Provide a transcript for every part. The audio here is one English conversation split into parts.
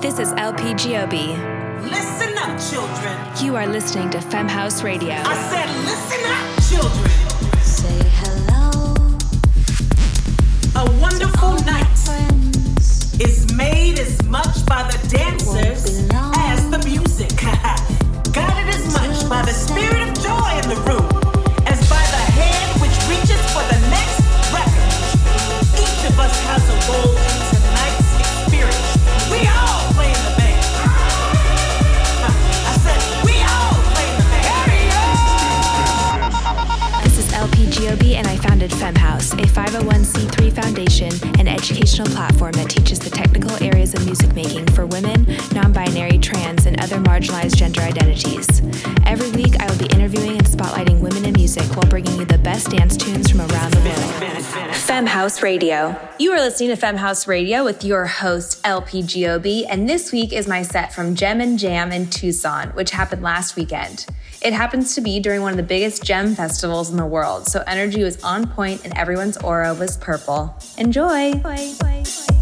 This is LP Giobbi. Listen up, children. You are listening to Femme House Radio. I said, listen up, children. Say hello. A wonderful night is made as much by the dancers as the music. Guided as much by the spirit of joy in the room as by the hand which reaches for the next record. Each of us has a role founded Femme House, a 501c3 foundation and educational platform that teaches the technical areas of music making for women, non binary, trans, and other marginalized gender identities. Every week, I will be interviewing and spotlighting women in music while bringing you the best dance tunes from around the world. Femme House Radio. You are listening to Femme House Radio with your host, LP Giobbi, and this week is my set from Gem and Jam in Tucson, which happened last weekend. It happens to be during one of the biggest gem festivals in the world, so energy was on point and everyone's aura was purple. Enjoy! Just a restless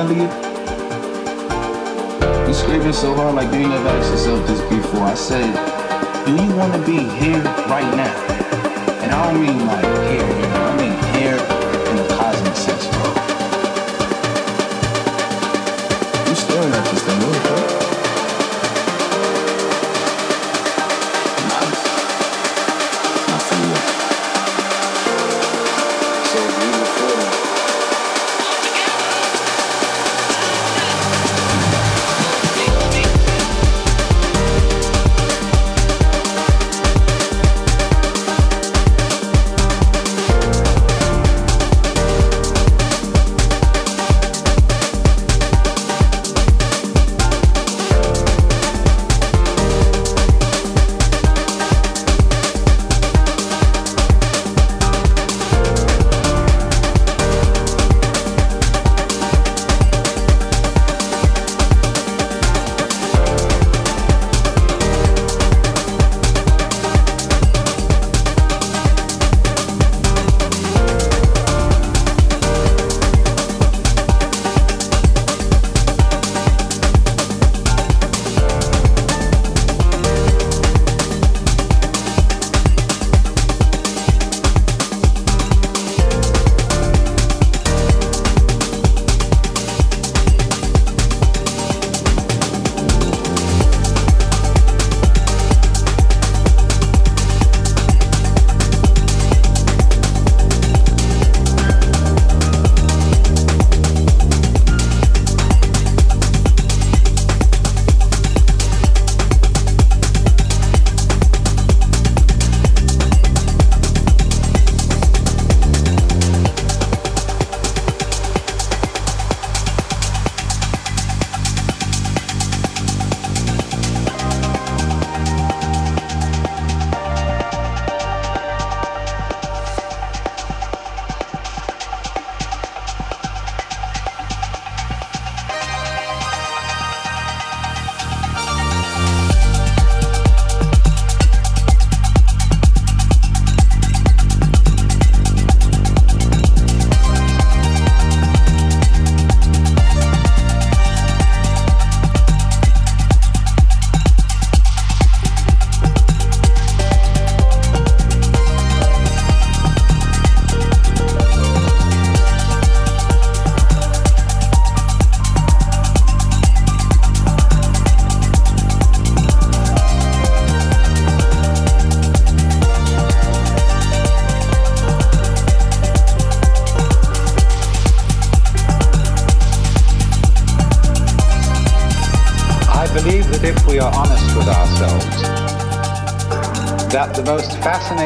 I leave? You scraping so hard like you ain't never asked yourself this before. I said, do you want to be here right now? And I don't mean like here, you know, I mean here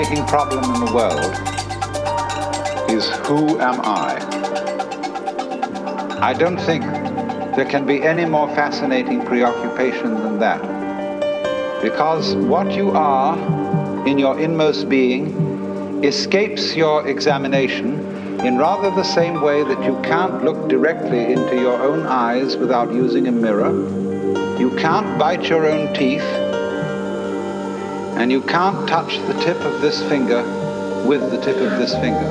fascinating problem in the world is who am I? I don't think there can be any more fascinating preoccupation than that. Because what you are in your inmost being escapes your examination in rather the same way that you can't look directly into your own eyes without using a mirror. You can't bite your own teeth. And you can't touch the tip of this finger with the tip of this finger.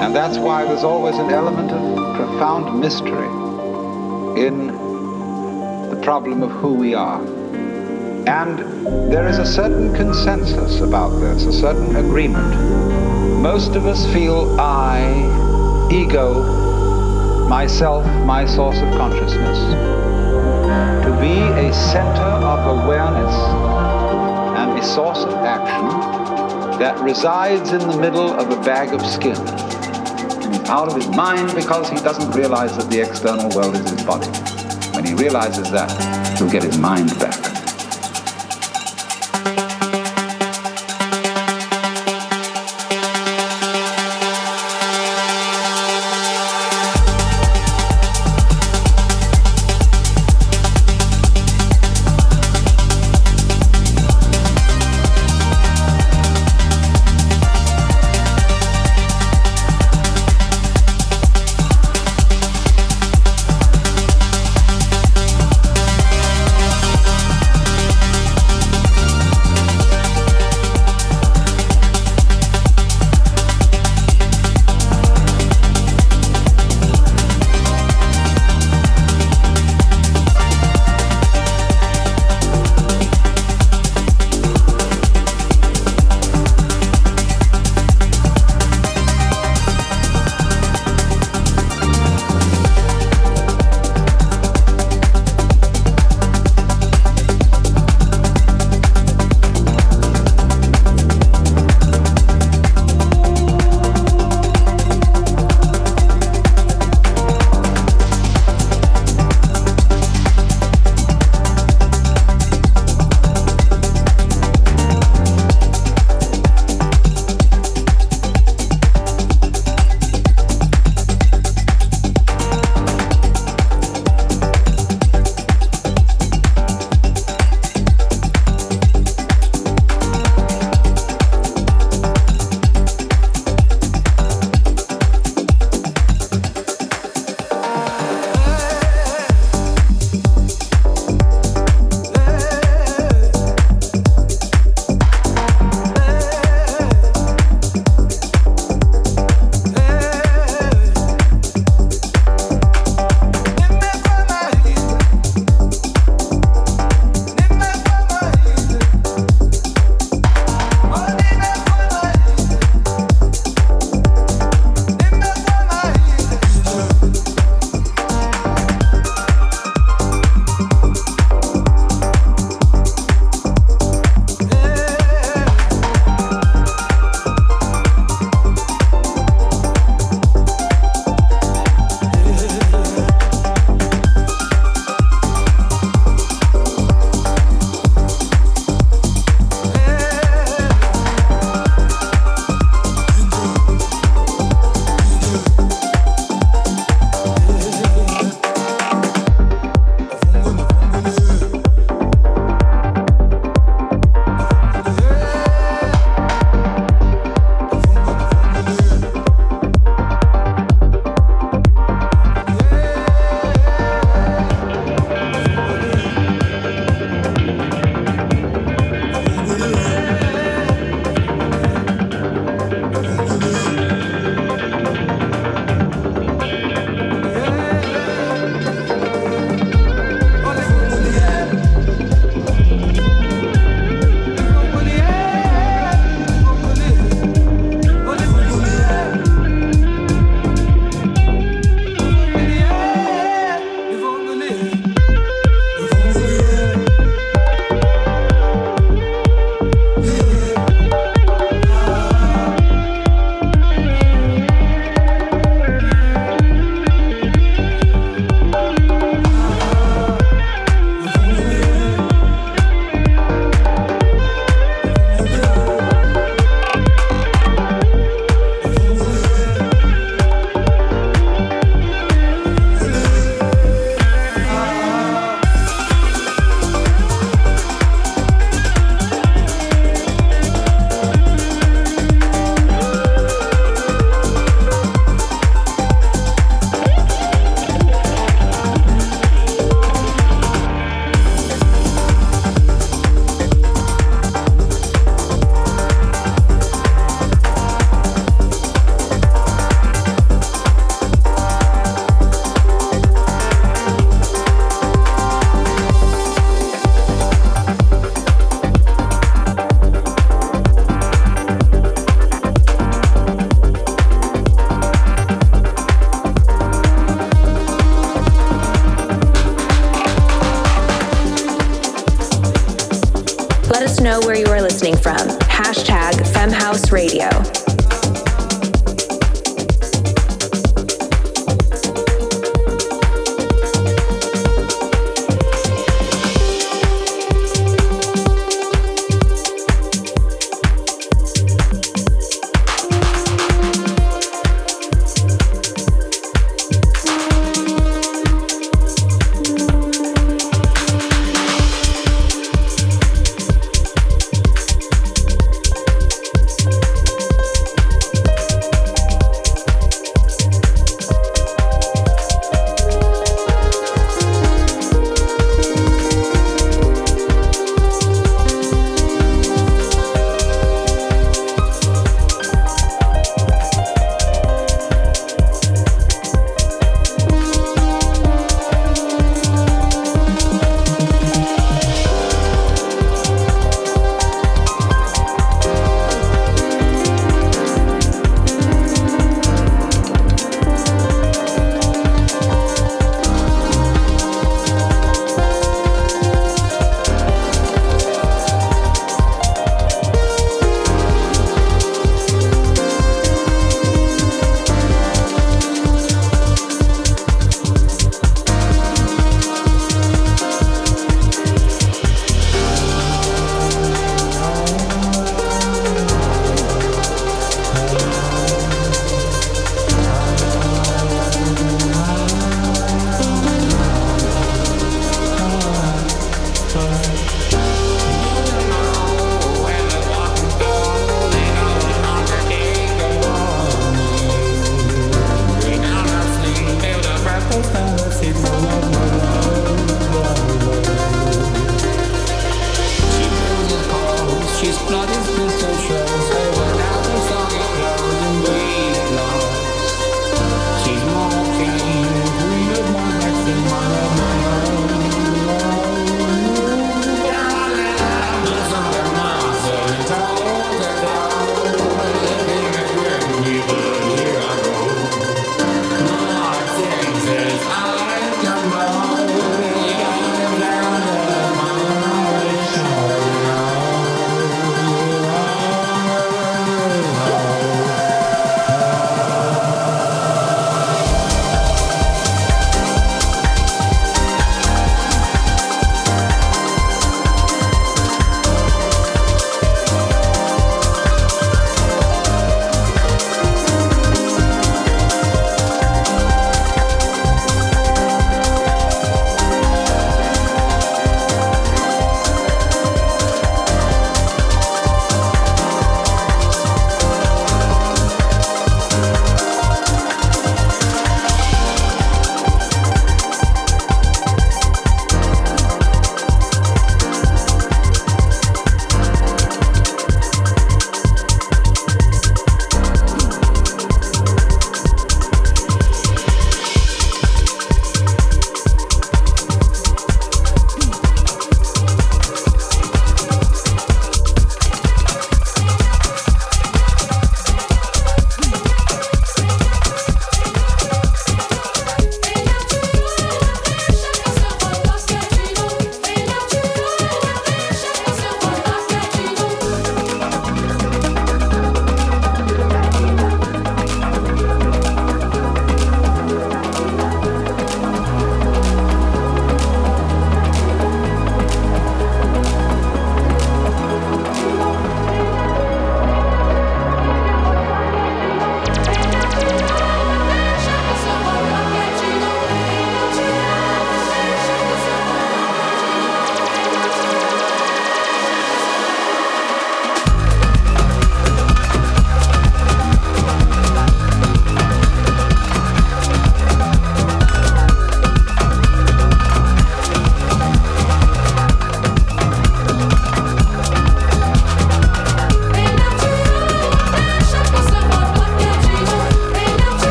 And that's why there's always an element of profound mystery in the problem of who we are. And there is a certain consensus about this, a certain agreement most of us feel I, ego, myself, my source of consciousness, source of action that resides in the middle of a bag of skin. He's out of his mind because he doesn't realize that the external world is his body. When he realizes that, he'll get his mind back.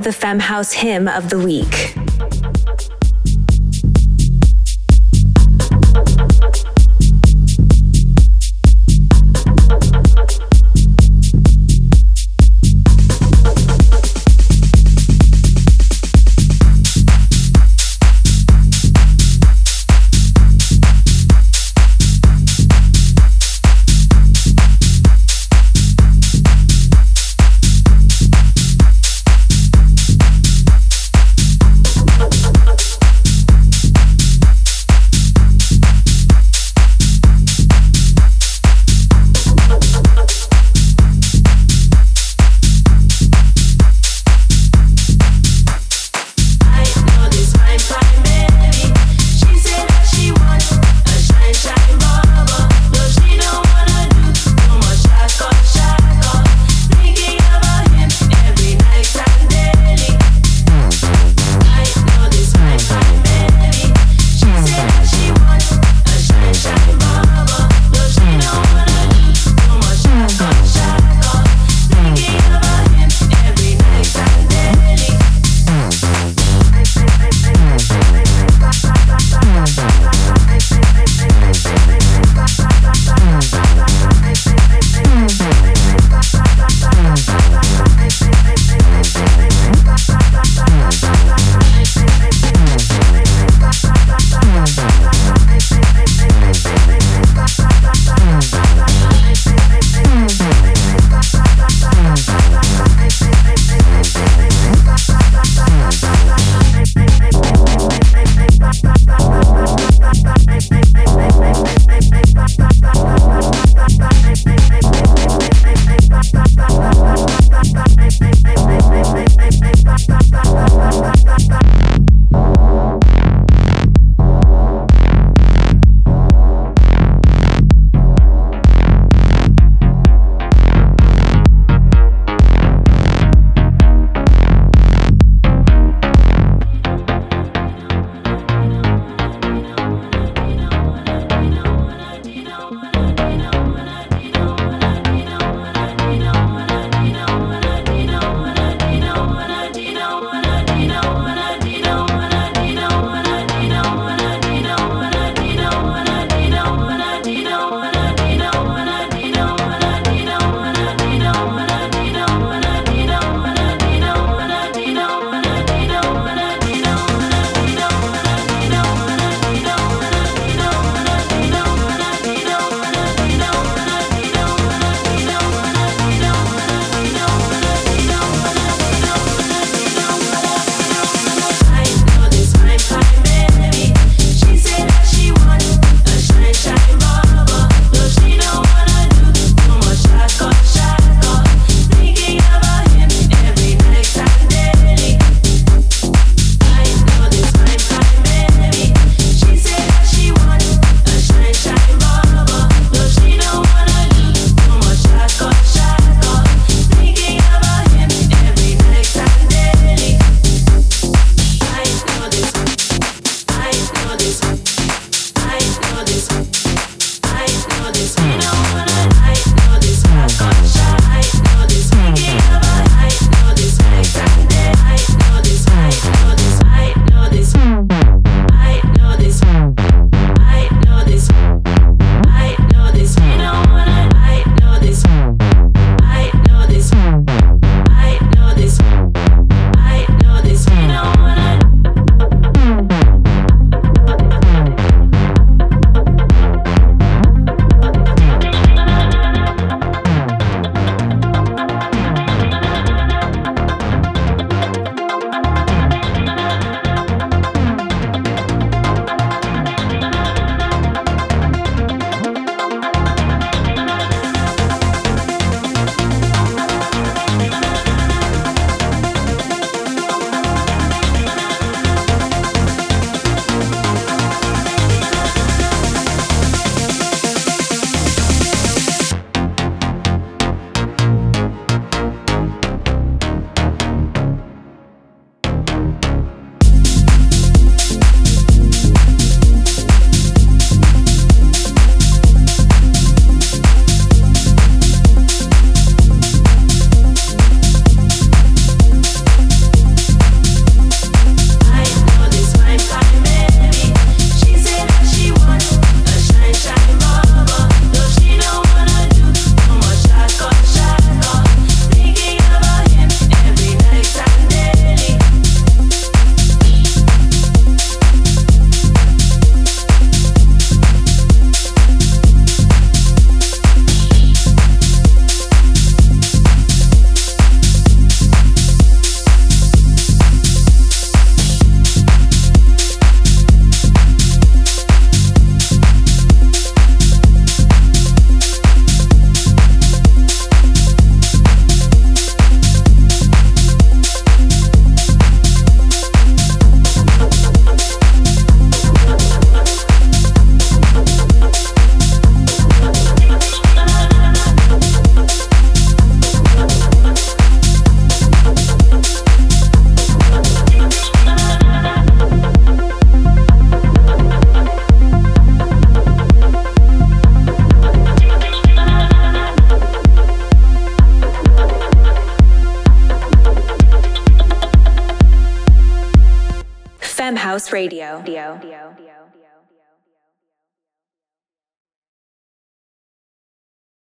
The Femme House hymn of the week.